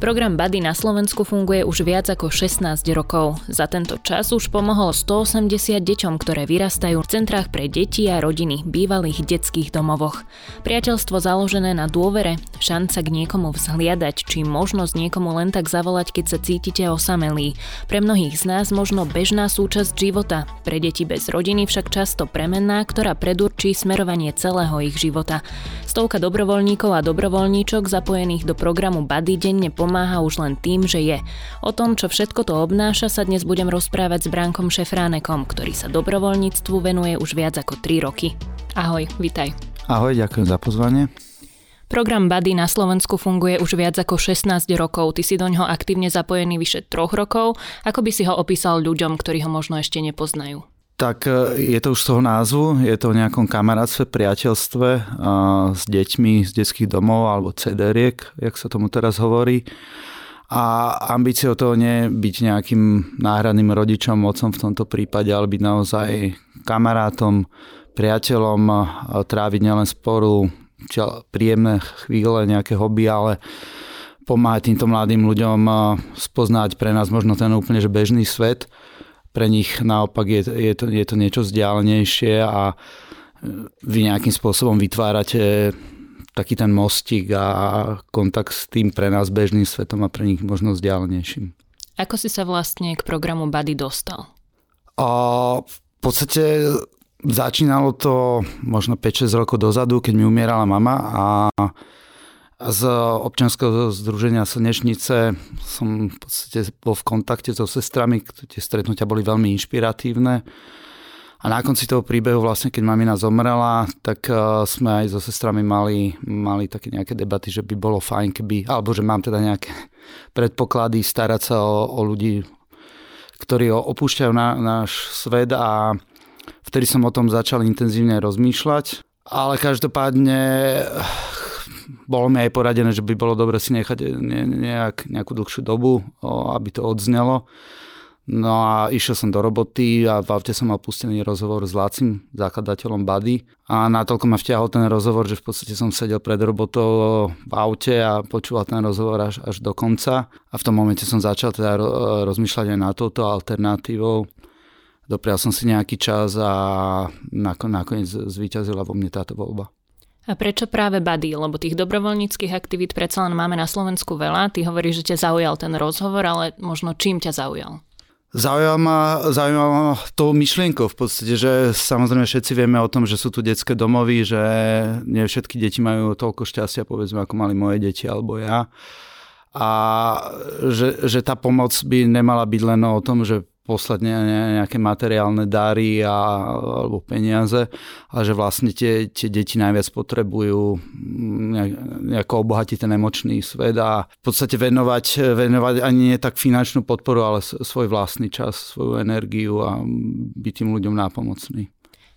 Program Buddy na Slovensku funguje už viac ako 16 rokov. Za tento čas už pomohol 180 deťom, ktoré vyrastajú v centrách pre deti a rodiny bývalých detských domovoch. Priateľstvo založené na dôvere, šanca k niekomu vzhliadať, či možnosť niekomu len tak zavolať, keď sa cítite osamelí. Pre mnohých z nás možno bežná súčasť života, pre deti bez rodiny však často premenná, ktorá predurčí smerovanie celého ich života. Stovka dobrovoľníkov a dobrovoľníčok zapojených do programu Buddy denne pomáha pomáha už len tým, že je. O tom, čo všetko to obnáša, sa dnes budem rozprávať s Bránkom Šefránekom, ktorý sa dobrovoľníctvu venuje už viac ako 3 roky. Ahoj, vitaj. Ahoj, ďakujem za pozvanie. Program Buddy na Slovensku funguje už viac ako 16 rokov. Ty si do ňoho aktívne zapojený vyše troch rokov. Ako by si ho opísal ľuďom, ktorí ho možno ešte nepoznajú? Tak e, je to už z toho názvu, je to o nejakom kamarátstve, priateľstve s deťmi z detských domov alebo cederiek, jak sa tomu teraz hovorí. A ambíciou toho nie je byť nejakým náhradným rodičom, otcom v tomto prípade, ale byť naozaj kamarátom, priateľom, tráviť nielen sporu, príjemné chvíle, nejaké hobby, ale pomáhať týmto mladým ľuďom spoznať pre nás možno ten úplne že bežný svet pre nich naopak je, je, to, je to niečo vzdialenejšie a e, vy nejakým spôsobom vytvárate taký ten mostík a kontakt s tým pre nás bežným svetom a pre nich možno vzdialenejším. Ako si sa vlastne k programu Buddy dostal? A v podstate začínalo to možno 5-6 rokov dozadu, keď mi umierala mama a z občianského združenia Slnečnice som v podstate bol v kontakte so sestrami, tie stretnutia boli veľmi inšpiratívne. A na konci toho príbehu, vlastne keď mamina zomrela, tak e, sme aj so sestrami mali, mali také nejaké debaty, že by bolo fajn, keby, alebo že mám teda nejaké predpoklady starať sa o, o ľudí, ktorí opúšťajú na, náš svet a vtedy som o tom začal intenzívne rozmýšľať. Ale každopádne bolo mi aj poradené, že by bolo dobre si nechať nejak, nejakú dlhšiu dobu, aby to odznelo. No a išiel som do roboty a v aute som mal pustený rozhovor s Lácim, zakladateľom Buddy. A natoľko ma vťahol ten rozhovor, že v podstate som sedel pred robotou v aute a počúval ten rozhovor až, až do konca. A v tom momente som začal teda rozmýšľať aj na touto alternatívou. Doprial som si nejaký čas a nakoniec zvíťazila vo mne táto voľba. A prečo práve Buddy? Lebo tých dobrovoľníckých aktivít predsa len máme na Slovensku veľa. Ty hovoríš, že ťa zaujal ten rozhovor, ale možno čím ťa zaujal? Zaujíma ma, zaujíma ma tou myšlienkou v podstate, že samozrejme všetci vieme o tom, že sú tu detské domovy, že nie všetky deti majú toľko šťastia, povedzme, ako mali moje deti alebo ja. A že, že tá pomoc by nemala byť len o tom, že poslať nejaké materiálne dary a, alebo peniaze, ale že vlastne tie, tie deti najviac potrebujú nejak, nejako obohatiť ten emočný svet a v podstate venovať, venovať ani nie tak finančnú podporu, ale svoj vlastný čas, svoju energiu a byť tým ľuďom nápomocný.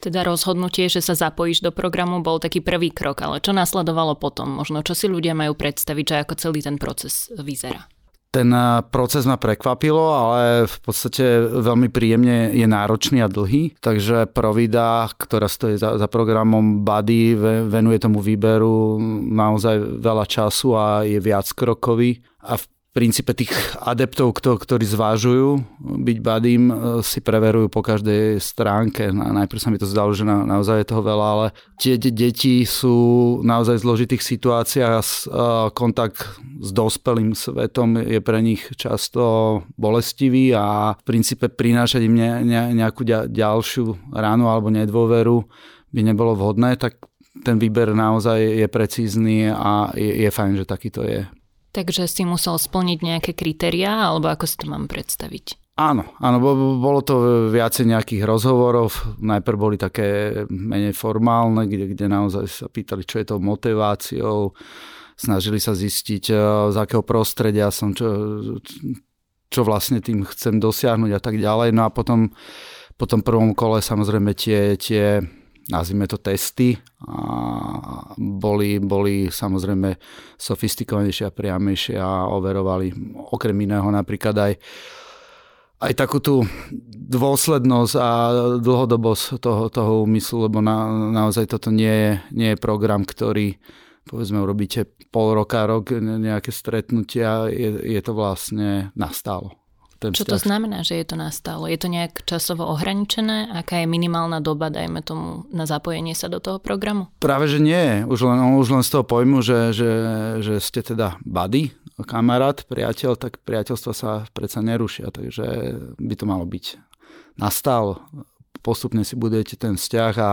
Teda rozhodnutie, že sa zapojíš do programu, bol taký prvý krok, ale čo nasledovalo potom? Možno čo si ľudia majú predstaviť, že ako celý ten proces vyzerá? Ten eh, proces ma prekvapilo, ale v podstate veľmi príjemne je náročný a dlhý. Takže Provida, ktorá stojí za, za programom Buddy, venuje tomu výberu naozaj veľa času a je viac krokový. A v princípe tých adeptov, ktorí zvážujú byť badím, e, si preverujú po každej stránke. Najprv sa mi to zdalo, že na, naozaj je toho veľa, ale tie deti sú naozaj v zložitých situáciách a e, kontakt s dospelým svetom je pre nich často bolestivý a v princípe prinášať im ne, ne, nejakú ďalšiu ránu alebo nedôveru by nebolo vhodné, tak ten výber naozaj je precízny a je, je fajn, že takýto je. Takže si musel splniť nejaké kritériá, alebo ako si to mám predstaviť? Áno, áno, bolo to viacej nejakých rozhovorov. Najprv boli také menej formálne, kde, kde naozaj sa pýtali, čo je to motiváciou. Snažili sa zistiť, eh, z akého prostredia som, čo, čo vlastne tým chcem dosiahnuť a tak ďalej. No a potom po tom prvom kole samozrejme tie, tie nazvime to testy. A boli, boli samozrejme sofistikovanejšie a priamejšie a overovali okrem iného napríklad aj aj takú tú dôslednosť a dlhodobosť toho, toho úmyslu, lebo na, naozaj toto nie je, nie je program, ktorý povedzme urobíte pol roka, rok nejaké stretnutia, je, je to vlastne nastálo ten Čo vzťah. to znamená, že je to nastálo? Je to nejak časovo ohraničené? Aká je minimálna doba, dajme tomu, na zapojenie sa do toho programu? Práve, že nie. Už len, už len z toho pojmu, že, že, že ste teda buddy, kamarát, priateľ, tak priateľstva sa predsa nerušia. Takže by to malo byť nastal. Postupne si budujete ten vzťah a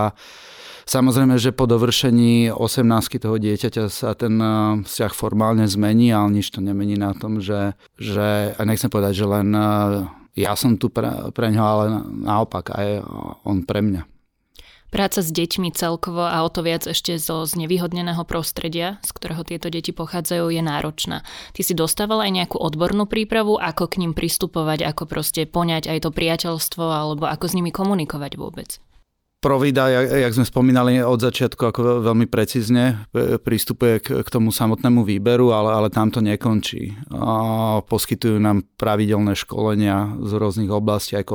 Samozrejme, že po dovršení 18 toho dieťaťa sa ten eh, vzťah formálne zmení, ale nič to nemení na tom, že, že a nechcem povedať, že len eh, ja som tu pre, pre ňo, ale naopak aj on pre mňa. Práca s deťmi celkovo a o to viac ešte zo znevýhodneného prostredia, z ktorého tieto deti pochádzajú, je náročná. Ty si dostával aj nejakú odbornú prípravu, ako k ním pristupovať, ako proste poňať aj to priateľstvo, alebo ako s nimi komunikovať vôbec? Provida, jak, jak sme spomínali od začiatku, ako veľmi precízne e, prístupuje k, k tomu samotnému výberu, ale, ale tam to nekončí. A poskytujú nám pravidelné školenia z rôznych oblastí, aj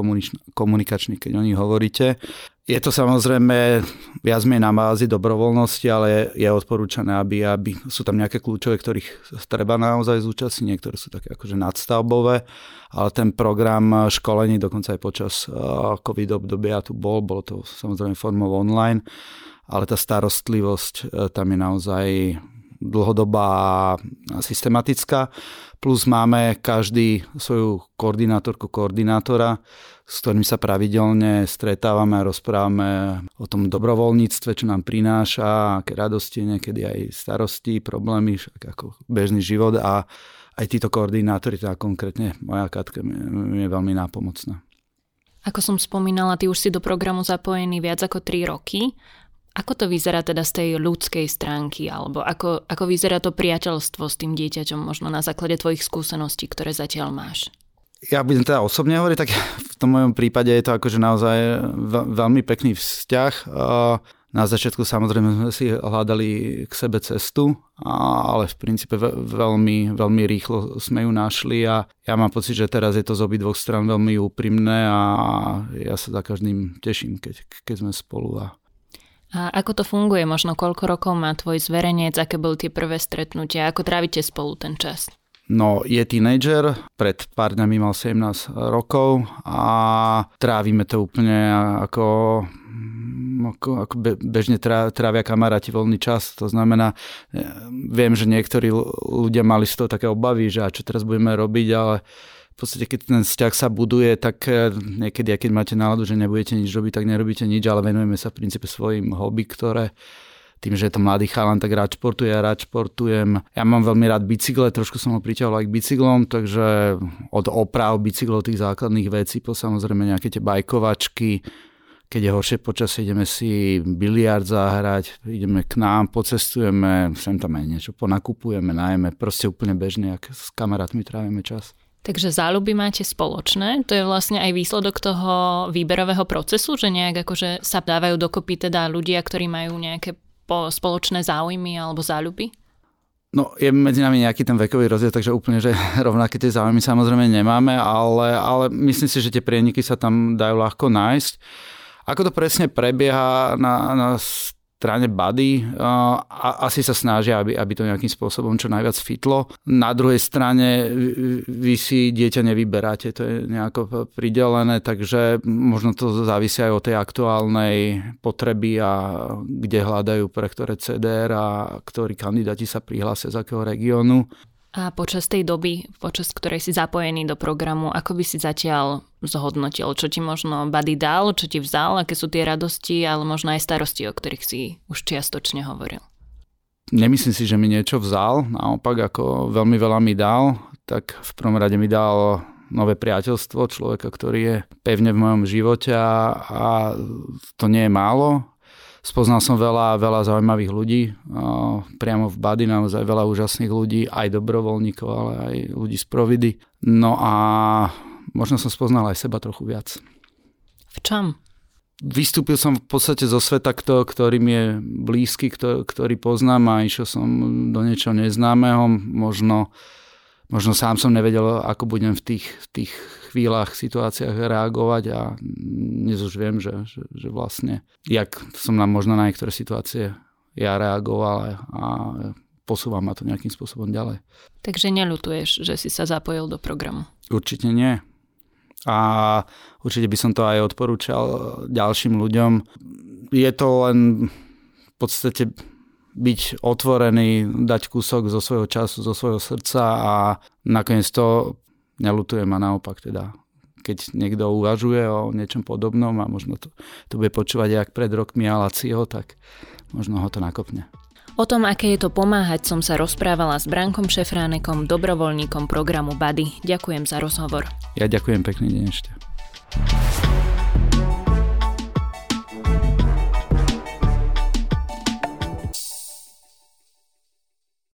komunikačných, keď o nich hovoríte. Je to samozrejme viac menej na bázi dobrovoľnosti, ale je odporúčané, aby, aby sú tam nejaké kľúčové, ktorých treba naozaj zúčastniť, niektoré sú také akože nadstavbové, ale ten program školení dokonca aj počas COVID obdobia tu bol, bolo to samozrejme formou online, ale tá starostlivosť e, tam je naozaj dlhodobá a systematická. Plus máme každý svoju koordinátorku, koordinátora, s ktorým sa pravidelne stretávame a rozprávame o tom dobrovoľníctve, čo nám prináša, aké radosti, niekedy aj starosti, problémy, ako bežný život a aj títo koordinátori, teda konkrétne moja Katka mi je veľmi nápomocná. Ako som spomínala, ty už si do programu zapojený viac ako 3 roky. Ako to vyzerá teda z tej ľudskej stránky, alebo ako, ako vyzerá to priateľstvo s tým dieťaťom, možno na základe tvojich skúseností, ktoré zatiaľ máš? ja budem teda osobne hovoriť, tak v tom mojom prípade je to akože naozaj veľmi pekný vzťah. Na začiatku samozrejme sme si hľadali k sebe cestu, ale v princípe veľmi, veľmi rýchlo sme ju našli a ja mám pocit, že teraz je to z obi dvoch stran veľmi úprimné a ja sa za každým teším, keď, keď sme spolu. A... a ako to funguje? Možno koľko rokov má tvoj zverejnec? Aké boli tie prvé stretnutia? Ako trávite spolu ten čas? No, je tínedžer, pred pár dňami mal 17 rokov a trávime to úplne ako ako, ako bežne trávia kamaráti voľný čas. To znamená, e, viem, že niektorí ľudia mali z toho také obavy, že a čo teraz budeme robiť, ale v podstate keď ten vzťah sa buduje, tak e, niekedy, keď máte náladu, že nebudete nič robiť, tak nerobíte nič, ale venujeme sa v princípe svojim hobby, ktoré tým, že je to mladý chalan, tak rád športuje, ja rád športujem. Ja mám veľmi rád bicykle, trošku som ho priťahol aj k bicyklom, takže od oprav bicyklov tých základných vecí po samozrejme nejaké tie bajkovačky, keď je horšie počasie, ideme si biliard zahrať, ideme k nám, pocestujeme, sem tam aj niečo ponakupujeme, najmä, proste úplne bežne, ak s kamarátmi trávime čas. Takže záľuby máte spoločné, to je vlastne aj výsledok toho výberového procesu, že nejak akože sa dávajú dokopy teda ľudia, ktorí majú nejaké spoločné záujmy alebo záľuby? No, je medzi nami nejaký ten vekový rozdiel, takže úplne, že rovnaké tie záujmy samozrejme nemáme, ale, ale myslím si, že tie prieniky sa tam dajú ľahko nájsť. Ako to presne prebieha na, na strane Buddy a asi sa snažia, aby, aby to nejakým spôsobom čo najviac fitlo. Na druhej strane vy si dieťa nevyberáte, to je nejako pridelené, takže možno to závisí aj od tej aktuálnej potreby a kde hľadajú pre ktoré CDR a ktorí kandidáti sa prihlásia z akého regiónu. A počas tej doby, počas ktorej si zapojený do programu, ako by si zatiaľ zhodnotil? Čo ti možno Buddy dal, čo ti vzal, aké sú tie radosti, ale možno aj starosti, o ktorých si už čiastočne hovoril? Nemyslím si, že mi niečo vzal, naopak ako veľmi veľa mi dal, tak v prvom rade mi dal nové priateľstvo človeka, ktorý je pevne v mojom živote a, a to nie je málo Spoznal som veľa, veľa zaujímavých ľudí, priamo v Bady naozaj veľa úžasných ľudí, aj dobrovoľníkov, ale aj ľudí z Providy. No a možno som spoznal aj seba trochu viac. V čom? Vystúpil som v podstate zo sveta, ktorý mi je blízky, ktorý poznám a išiel som do niečoho neznámeho, možno možno sám som nevedel, ako budem v tých, v tých chvíľach, situáciách reagovať a dnes už viem, že, že, že vlastne, jak som nám možno na niektoré situácie ja reagoval a posúva ma to nejakým spôsobom ďalej. Takže neľutuješ, že si sa zapojil do programu? Určite nie. A určite by som to aj odporúčal ďalším ľuďom. Je to len v podstate byť otvorený, dať kúsok zo svojho času, zo svojho srdca a nakoniec to nelutujem a naopak teda keď niekto uvažuje o niečom podobnom a možno to, to bude počúvať jak pred rokmi Alacio, tak možno ho to nakopne. O tom, aké je to pomáhať, som sa rozprávala s Brankom Šefránekom, dobrovoľníkom programu Bady. Ďakujem za rozhovor. Ja ďakujem pekný deň ešte.